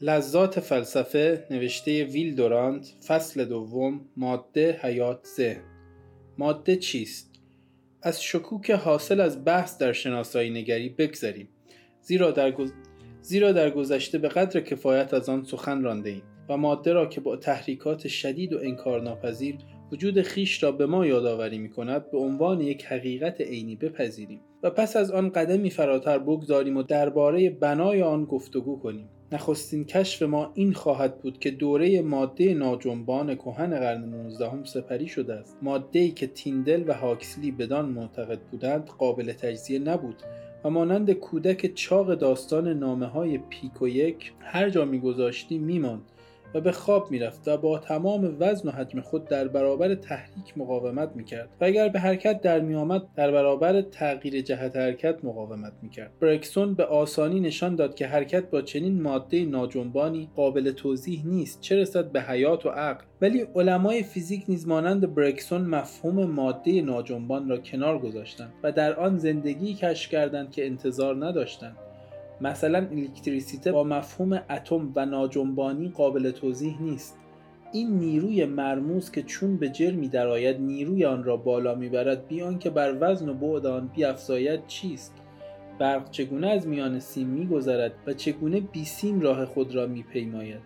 لذات فلسفه نوشته ویل دورانت فصل دوم ماده حیات ذهن. ماده چیست؟ از شکوک حاصل از بحث در شناسایی نگری بگذریم. زیرا در, زیرا در گذشته به قدر کفایت از آن سخن رانده ایم و ماده را که با تحریکات شدید و انکارناپذیر وجود خیش را به ما یادآوری می کند به عنوان یک حقیقت عینی بپذیریم و پس از آن قدمی فراتر بگذاریم و درباره بنای آن گفتگو کنیم. نخستین کشف ما این خواهد بود که دوره ماده ناجنبان کهن قرن 19 سپری شده است. ماده ای که تیندل و هاکسلی بدان معتقد بودند قابل تجزیه نبود و مانند کودک چاق داستان نامه های پیک و یک هر جا میگذاشتی میماند. و به خواب می‌رفت و با تمام وزن و حجم خود در برابر تحریک مقاومت می‌کرد و اگر به حرکت در میآمد در برابر تغییر جهت حرکت مقاومت می‌کرد. برکسون به آسانی نشان داد که حرکت با چنین ماده ناجنبانی قابل توضیح نیست چه رسد به حیات و عقل. ولی علمای فیزیک نیز مانند برکسون مفهوم ماده ناجنبان را کنار گذاشتند و در آن زندگی کشف کردند که انتظار نداشتند. مثلا الکتریسیته با مفهوم اتم و ناجنبانی قابل توضیح نیست. این نیروی مرموز که چون به جرمی درآید نیروی آن را بالا می‌برد بیان که بر وزن و بعد آن بیافزاید چیست؟ برق چگونه از میان سیم میگذرد و چگونه بی سیم راه خود را میپیماید؟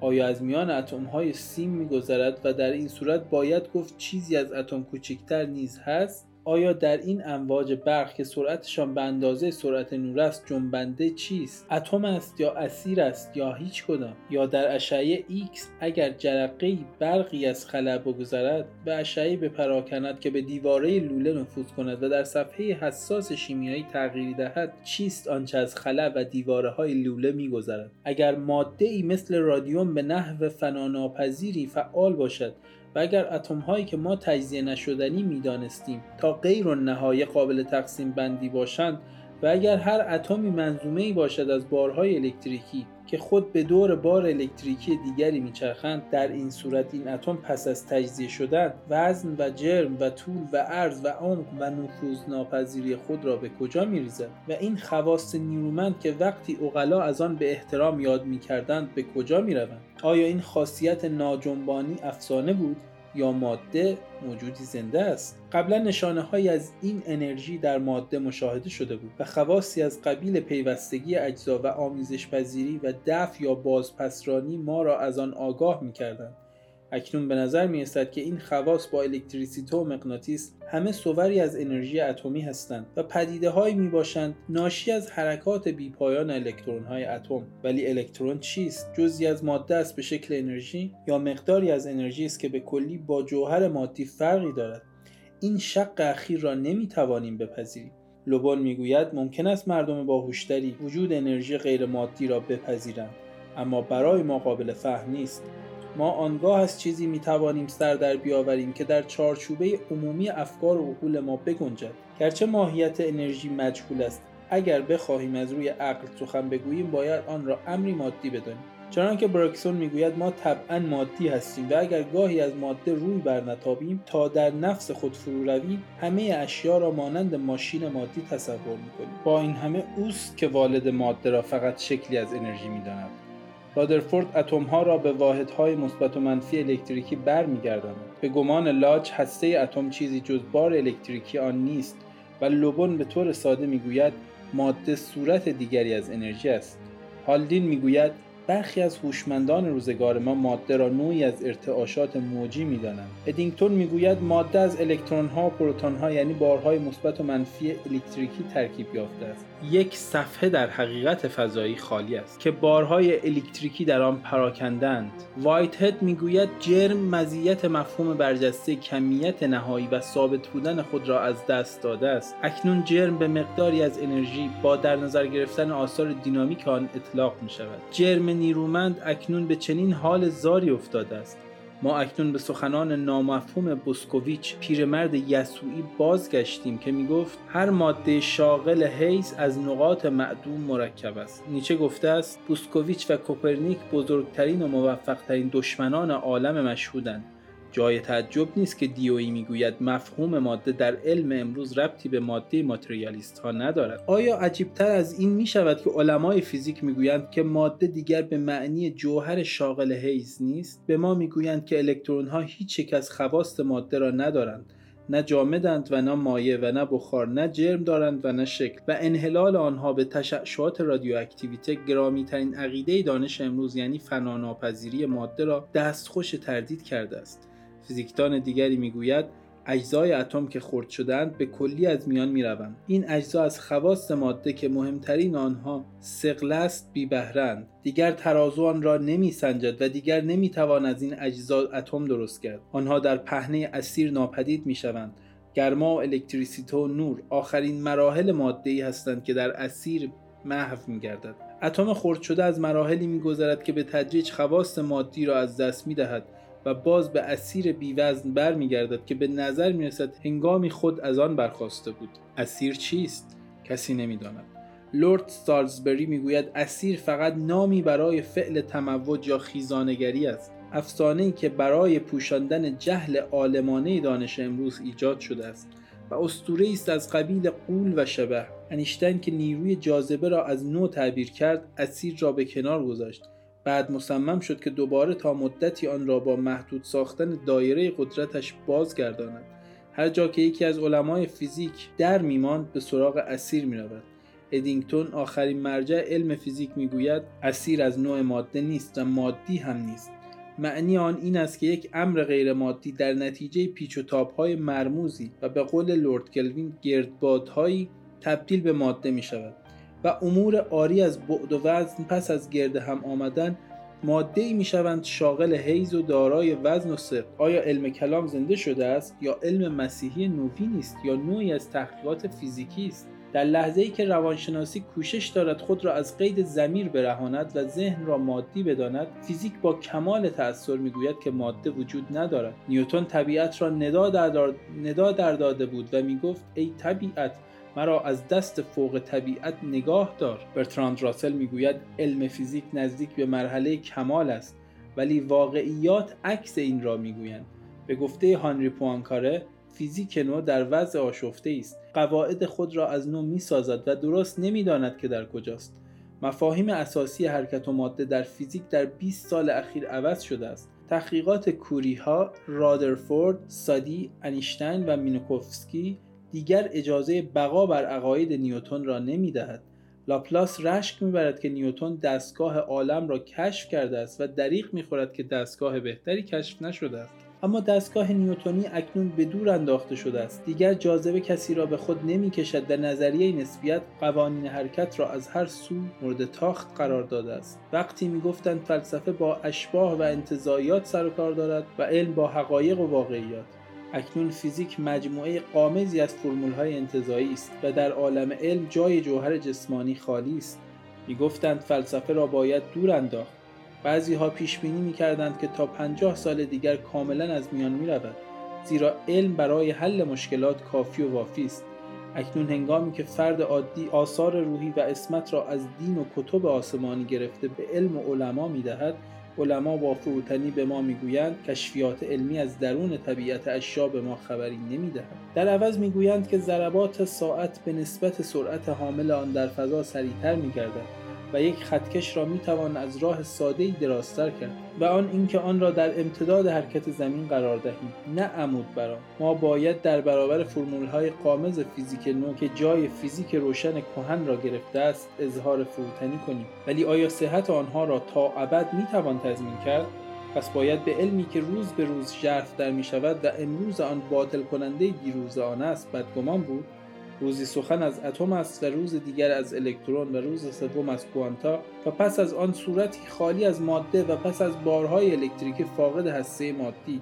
آیا از میان اتم های سیم میگذرد و در این صورت باید گفت چیزی از اتم کوچکتر نیز هست؟ آیا در این امواج برق که سرعتشان به اندازه سرعت نور است جنبنده چیست؟ اتم است یا اسیر است یا هیچ کدام؟ یا در اشعه X اگر جرقه برقی از خلا بگذرد به اشعه بپراکند که به دیواره لوله نفوذ کند و در صفحه حساس شیمیایی تغییری دهد چیست آنچه از خلا و دیواره های لوله میگذرد؟ اگر ماده ای مثل رادیوم به نحو فناناپذیری فعال باشد و اگر اتم هایی که ما تجزیه نشدنی می‌دانستیم تا غیر و نهایه قابل تقسیم بندی باشند و اگر هر اتمی منظومه باشد از بارهای الکتریکی که خود به دور بار الکتریکی دیگری میچرخند در این صورت این اتم پس از تجزیه شدن وزن و جرم و طول و عرض و عمق و نفوذ خود را به کجا میریزد؟ و این خواست نیرومند که وقتی اغلا از آن به احترام یاد می‌کردند به کجا می‌روند؟ آیا این خاصیت ناجنبانی افسانه بود؟ یا ماده موجودی زنده است. قبلا نشانه های از این انرژی در ماده مشاهده شده بود و خواصی از قبیل پیوستگی اجزا و آمیزش پذیری و دفع یا بازپسرانی ما را از آن آگاه می کردند اکنون به نظر می که این خواص با الکتریسیته و مغناطیس همه صوری از انرژی اتمی هستند و پدیده هایی می باشند ناشی از حرکات بیپایان الکترون های اتم. ولی الکترون چیست؟ جزی از ماده است به شکل انرژی یا مقداری از انرژی است که به کلی با جوهر مادی فرقی دارد؟ این شق اخیر را نمی توانیم بپذیریم. لوبون می‌گوید ممکن است مردم باهوشتری وجود انرژی غیر مادی را بپذیرند اما برای ما قابل فهم نیست. ما آنگاه از چیزی می توانیم سر در بیاوریم که در چارچوبه عمومی افکار و عقول ما بگنجد. گرچه ماهیت انرژی مجهول است اگر بخواهیم از روی عقل سخن بگوییم باید آن را امری مادی بدانیم. چنانکه برکسون می‌گوید ما طبعا مادی هستیم و اگر گاهی از ماده روی برنتابیم تا در نفس خود فرو رویم همه اشیا را مانند ماشین مادی تصور می‌کنیم. با این همه اوست که والد ماده را فقط شکلی از انرژی می‌داند. رادرفورد اتمها را به واحدهای مثبت و منفی الکتریکی برمیگرداند. به گمان لاج هسته اتم چیزی جز بار الکتریکی آن نیست و لوبون به طور ساده می‌گوید ماده صورت دیگری از انرژی است. هالدین می‌گوید برخی از هوشمندان روزگار ما ماده را نوعی از ارتعاشات موجی می‌دانند. ادینگتون می‌گوید ماده از الکترون ها و پروتون ها یعنی بارهای مثبت و منفی الکتریکی ترکیب یافته است. یک صفحه در حقیقت فضایی خالی است که بارهای الکتریکی در آن پراکندند. وایت هد می‌گوید جرم مزیت مفهوم برجسته کمیت نهایی و ثابت بودن خود را از دست داده است. اکنون جرم به مقداری از انرژی با در نظر گرفتن آثار دینامیک آن اطلاق می شود جرم نیرومند اکنون به چنین حال زاری افتاده است. ما اکنون به سخنان نامفهوم بوسکوویچ پیرمرد یسوعی بازگشتیم که می‌گفت هر ماده شاغل حیز از نقاط معدوم مرکب است. نیچه گفته است بوسکوویچ و کوپرنیک بزرگترین و موفقترین دشمنان عالم مشهودند. جای تعجب نیست که دیوی می‌گوید مفهوم ماده در علم امروز ربطی به ماده ماتریالیست ها ندارد. آیا عجیبتر از این می شود که علمای فیزیک می‌گویند که ماده دیگر به معنی جوهر شاغل حیز نیست؟ به ما می‌گویند که الکترون ها هیچ یک از خواست ماده را ندارند. نه جامدند و نه مایع و نه بخار نه جرم دارند و نه شکل. و انحلال آنها به تشعشعات رادیواکتیویته گرامی ترین عقیده دانش امروز یعنی فناناپذیری ماده را دستخوش تردید کرده است. فیزیکدان دیگری می‌گوید اجزای اتم که خرد شدند به کلی از میان می روند. این اجزا از خواست ماده که مهمترین آنها سقل است بی بهرند. دیگر ترازو آن را نمی سنجد و دیگر نمی توان از این اجزا اتم درست کرد. آنها در پهنه اسیر ناپدید می شوند. گرما و الکتریسیته و نور آخرین مراحل ماده ای هستند که در اسیر محو می گردد. اتم خرد شده از مراحلی می گذرد که به تدریج خواست مادی را از دست می دهد و باز به اسیر بیوزن برمیگردد که به نظر می‌رسد هنگامی خود از آن برخواسته بود. اسیر چیست؟ کسی نمی‌داند. لورد سالزبری می‌گوید اسیر فقط نامی برای فعل تموج یا خیزانگری است. افسانه ای که برای پوشاندن جهل عالمانه دانش امروز ایجاد شده است و اسطوره است از قبیل غول و شبح. انیشتین که نیروی جاذبه را از نو تعبیر کرد اثیر را به کنار گذاشت. بعد مصمم شد که دوباره تا مدتی آن را با محدود ساختن دایره قدرتش بازگرداند. هر جا که یکی از علمای فیزیک در میماند به سراغ اثیر می‌رود. ادینگتون آخرین مرجع علم فیزیک می‌گوید اثیر از نوع ماده نیست و مادی هم نیست. معنی آن این است که یک امر غیر مادی در نتیجه پیچ و تابهای مرموزی و به قول لورد کلوین گردبادهایی تبدیل به ماده می شود و امور آری از بعد و وزن پس از گرد هم آمدن ماده ای می شوند شاغل حیز و دارای وزن و سق آیا علم کلام زنده شده است یا علم مسیحی نوین است یا نوعی از تحقیقات فیزیکی است؟ در لحظه ای که روانشناسی کوشش دارد خود را از قید زمیر برهاند و ذهن را مادی بداند فیزیک با کمال تأثیر می‌گوید که ماده وجود ندارد. نیوتن طبیعت را ندا در, ندا در داده بود و می‌گفت ای طبیعت مرا از دست فوق طبیعت نگاه دار. برتراند راسل می‌گوید علم فیزیک نزدیک به مرحله کمال است ولی واقعیات عکس این را می‌گویند. به گفته هانری پوانکاره فیزیک نو در وضع آشفته است. قواعد خود را از نو می‌سازد و درست نمی‌داند که در کجاست. مفاهیم اساسی حرکت و ماده در فیزیک در 20 سال اخیر عوض شده است. تحقیقات کوری ها، رادرفورد، سادی، انیشتین و مینوکوفسکی دیگر اجازه بقا بر عقاید نیوتن را نمی دهد. لاپلاس رشک می‌برد که نیوتن دستگاه عالم را کشف کرده است و دریغ می‌خورد که دستگاه بهتری کشف نشده است. اما دستگاه نیوتونی اکنون به دور انداخته شده است. دیگر جاذبه کسی را به خود نمی‌کشد. و نظریه نسبیت قوانین حرکت را از هر سو مورد تاخت قرار داده است. وقتی می‌گفتند فلسفه با اشباه و انتظایات سر و کار دارد و علم با حقایق و واقعیات. اکنون فیزیک مجموعه قامزی از فرمولهای انتظایی است و در عالم علم جای جوهر جسمانی خالی است. می‌گفتند فلسفه را باید دور انداخت. بعضی ها پیش بینی می کردند که تا پنجاه سال دیگر کاملا از میان می رود زیرا علم برای حل مشکلات کافی و وافی است. اکنون هنگامی که فرد عادی آثار روحی و اسمت را از دین و کتب آسمانی گرفته به علم و علما می دهد علما با فروتنی به ما می‌گویند کشفیات علمی از درون طبیعت اشیا به ما خبری نمی‌دهند در عوض می‌گویند که ضربات ساعت به نسبت سرعت حامل آن در فضا سریعتر میگردد. و یک خطکش را می‌توان از راه ساده درازتر کرد و آن اینکه آن را در امتداد حرکت زمین قرار دهیم نه عمود برا. ما باید در برابر فرمول های قامز فیزیک نو که جای فیزیک روشن کهن را گرفته است اظهار فروتنی کنیم. ولی آیا صحت آنها را تا ابد می‌توان تضمین کرد؟ پس باید به علمی که روز به روز ژرف در می شود و امروز آن باطل کننده دیروز آن است بدگمان بود؟ روزی سخن از اتم است و روز دیگر از الکترون و روز سوم از کوانتا و پس از آن صورتی خالی از ماده و پس از بارهای الکتریکی فاقد هسته مادی.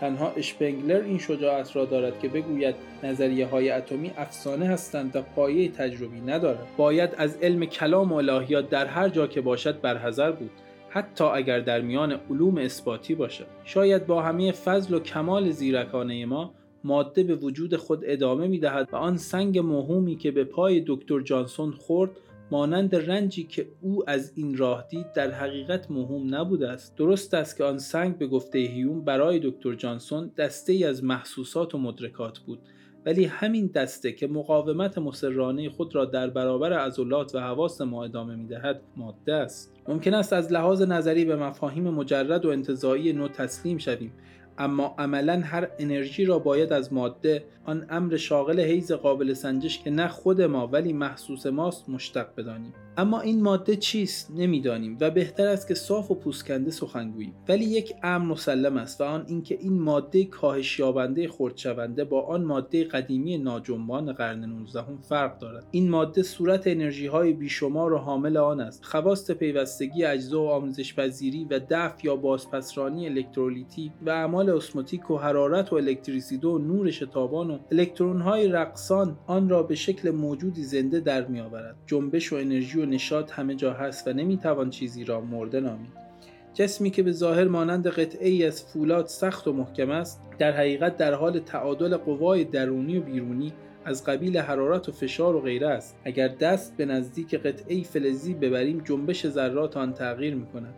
تنها اشپنگلر این شجاعت را دارد که بگوید نظریه های اتمی افسانه هستند و پایه تجربی ندارد. باید از علم کلام و الهیات در هر جا که باشد برحذر بود حتی اگر در میان علوم اثباتی باشد. شاید با همه فضل و کمال زیرکانه ما ماده به وجود خود ادامه می دهد و آن سنگ موهومی که به پای دکتر جانسون خورد مانند رنجی که او از این راه دید در حقیقت مهم نبوده است. درست است که آن سنگ به گفته هیوم برای دکتر جانسون دسته ای از محسوسات و مدرکات بود ولی همین دسته که مقاومت مسررانه خود را در برابر عضلات و حواس ما ادامه می‌دهد ماده است. ممکن است از لحاظ نظری به مفاهیم مجرد و انتظایی نو تسلیم شویم. اما عملا هر انرژی را باید از ماده آن امر شاغل حیز قابل سنجش که نه خود ما ولی محسوس ماست مشتق بدانیم. اما این ماده چیست نمی‌دانیم و بهتر است که صاف و پوسکنده سخن گوییم. ولی یک امر مسلم است و آن اینکه این ماده کاهش یابنده خردشونده با آن ماده قدیمی ناجنبان قرن 19 فرق دارد. این ماده صورت انرژی های بیشمار و حامل آن است. خواست پیوستگی اجزا و آموزش پذیری و دفع یا بازپسرانی الکترولیتی و اعمال اسموتیک و حرارت و الکتریسیته و نور شتابان و الکترون های رقصان آن را به شکل موجودی زنده در میآورد. جنبش و انرژی و نشاط همه جا هست و نمی‌توان چیزی را مرده نامید. جسمی که به ظاهر مانند قطعه ای از فولاد سخت و محکم است در حقیقت در حال تعادل قوای درونی و بیرونی از قبیل حرارت و فشار و غیره است. اگر دست به نزدیک قطعه فلزی ببریم جنبش ذرات آن تغییر می کند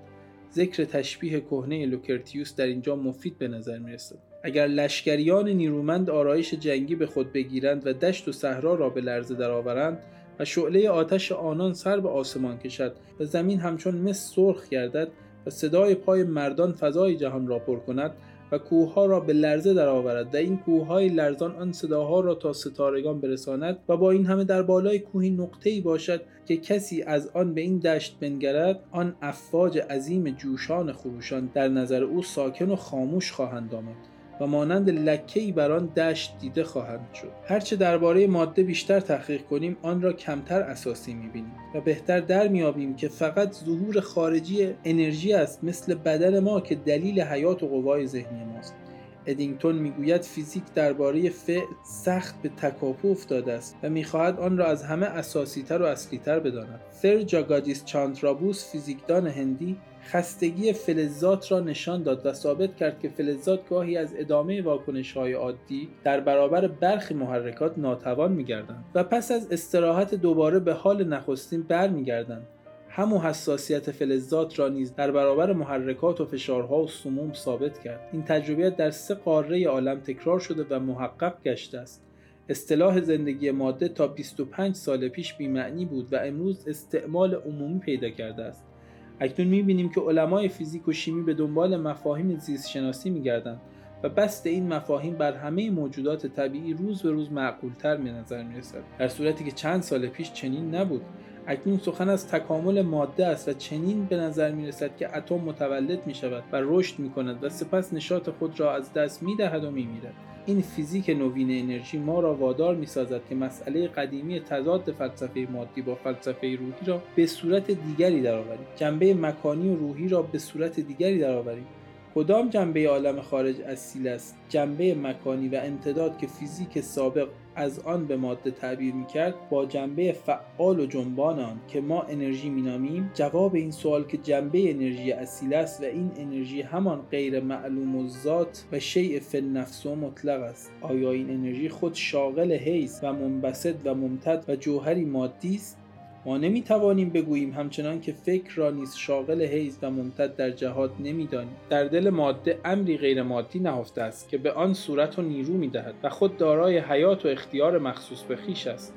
ذکر تشبیه کهنه لوکرتیوس در اینجا مفید به نظر می رسد اگر لشکریان نیرومند آرایش جنگی به خود بگیرند و دشت و صحرا را به لرزه درآورند و شعله آتش آنان سر به آسمان کشد و زمین همچون مس سرخ گردد و صدای پای مردان فضای جهان را پر کند و کوهها را به لرزه درآورد و این کوههای لرزان آن صداها را تا ستارگان برساند و با این همه در بالای کوهی ای باشد که کسی از آن به این دشت بنگرد آن افواج عظیم جوشان خروشان در نظر او ساکن و خاموش خواهند آمد. و مانند لکه‌ای بر آن دشت دیده خواهند شد. هرچه درباره ماده بیشتر تحقیق کنیم آن را کمتر اساسی می‌بینیم و بهتر در میابیم که فقط ظهور خارجی انرژی است مثل بدن ما که دلیل حیات و قوای ذهنی ماست. ادینگتون می‌گوید فیزیک درباره فعل سخت به تکاپو افتاده است و می‌خواهد آن را از همه اساسیتر و اصلیتر بداند. سر جاگادیس چاندرابوس فیزیکدان هندی خستگی فلزات را نشان داد و ثابت کرد که فلزات گاهی از ادامه واکنش های عادی در برابر برخی محرکات ناتوان میگردند و پس از استراحت دوباره به حال نخستین برمیگردند. همو حساسیت فلزات را نیز در برابر محرکات و فشارها و سموم ثابت کرد. این تجربیات در سه قاره عالم تکرار شده و محقق گشته است. اصطلاح زندگی ماده تا 25 سال پیش بیمعنی بود و امروز استعمال عمومی پیدا کرده است. اکنون می‌بینیم که علمای فیزیک و شیمی به دنبال مفاهیم زیست شناسی میگردند و بست این مفاهیم بر همه موجودات طبیعی روز به روز معقولتر به نظر می‌رسد در صورتی که چند سال پیش چنین نبود اکنون سخن از تکامل ماده است و چنین به نظر می رسد که اتم متولد می شود و رشد می کند و سپس نشاط خود را از دست می دهد و می میرد. این فیزیک نوین انرژی ما را وادار می سازد که مسئله قدیمی تضاد فلسفه مادی با فلسفه روحی را به صورت دیگری درآوریم. جنبه مکانی و روحی را به صورت دیگری درآوریم. کدام جنبه عالم خارج اصیل است؟ جنبه مکانی و امتداد که فیزیک سابق از آن به ماده تعبیر می‌کرد با جنبه فعال و جنبان آن که ما انرژی مینامیم جواب این سوال که جنبه انرژی اصیل است و این انرژی همان غیر معلوم و ذات و شیء فی النفس و مطلق است. آیا این انرژی خود شاغل حیز و منبسط و ممتد و جوهری مادی است؟ ما نمی توانیم بگوییم همچنان که فکر را نیز شاغل حیز و ممتد در جهات نمی‌دانیم. در دل ماده امری غیر مادی نهفته است که به آن صورت و نیرو می دهد و خود دارای حیات و اختیار مخصوص به خیش است.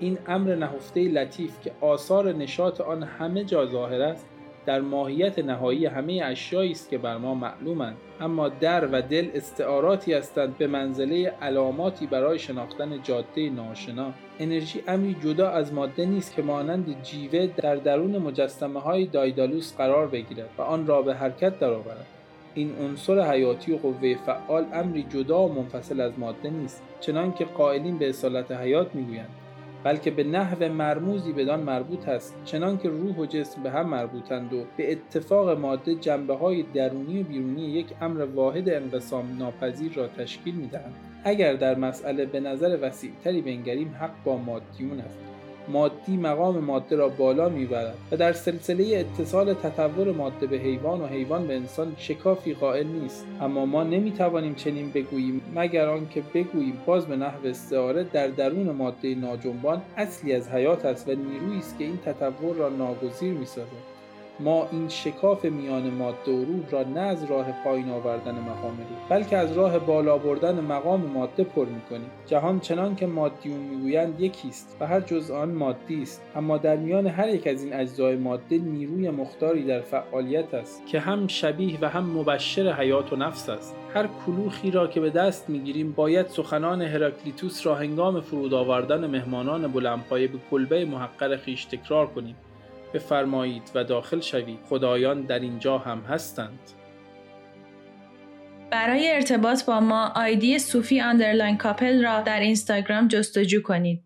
این امر نهفته لطیف که آثار نشاط آن همه جا ظاهر است در ماهیت نهایی همه اشیایی است که بر ما معلومند. اما در و دل استعاراتی هستند به منزله علاماتی برای شناختن جاده ناشنا. انرژی امری جدا از ماده نیست که مانند جیوه در درون مجسمه های دایدالوس قرار بگیرد و آن را به حرکت درآورد. این عنصر حیاتی و قوه فعال امری جدا و منفصل از ماده نیست چنانکه قائلین به اصالت حیات می‌گویند. بلکه به نحو مرموزی بدان مربوط است چنان که روح و جسم به هم مربوطند و به اتفاق ماده جنبه های درونی و بیرونی یک امر واحد انقسام ناپذیر را تشکیل می‌دهند. اگر در مسئله به نظر وسیعتری بنگریم حق با مادیون است. مادی مقام ماده را بالا می‌برد و در سلسله اتصال تطور ماده به حیوان و حیوان به انسان شکافی قائل نیست. اما ما نمی‌توانیم چنین بگوییم مگر آنکه بگوییم باز به نحو استعاره در درون ماده ناجنبان اصلی از حیات است و نیرویی است که این تطور را ناگزیر می‌سازد. ما این شکاف میان ماده و روح را نه از راه پایین آوردن مقام روح بلکه از راه بالا بردن مقام ماده پر می‌کنیم. جهان چنان که مادیون می‌گویند یکی است و هر جز آن مادی است. اما در میان هر یک از این اجزای ماده نیروی مختاری در فعالیت است که هم شبیه و هم مبشر حیات و نفس است. هر کلوخی را که به دست می‌گیریم باید سخنان هراکلیتوس را هنگام فرود آوردن مهمانان بلندپایه به کلبه محقر خویش تکرار کنیم. بفرمایید و داخل شوید. خدایان در اینجا هم هستند. برای ارتباط با ما آیدی صوفی underline کاپل را در اینستاگرام جستجو کنید.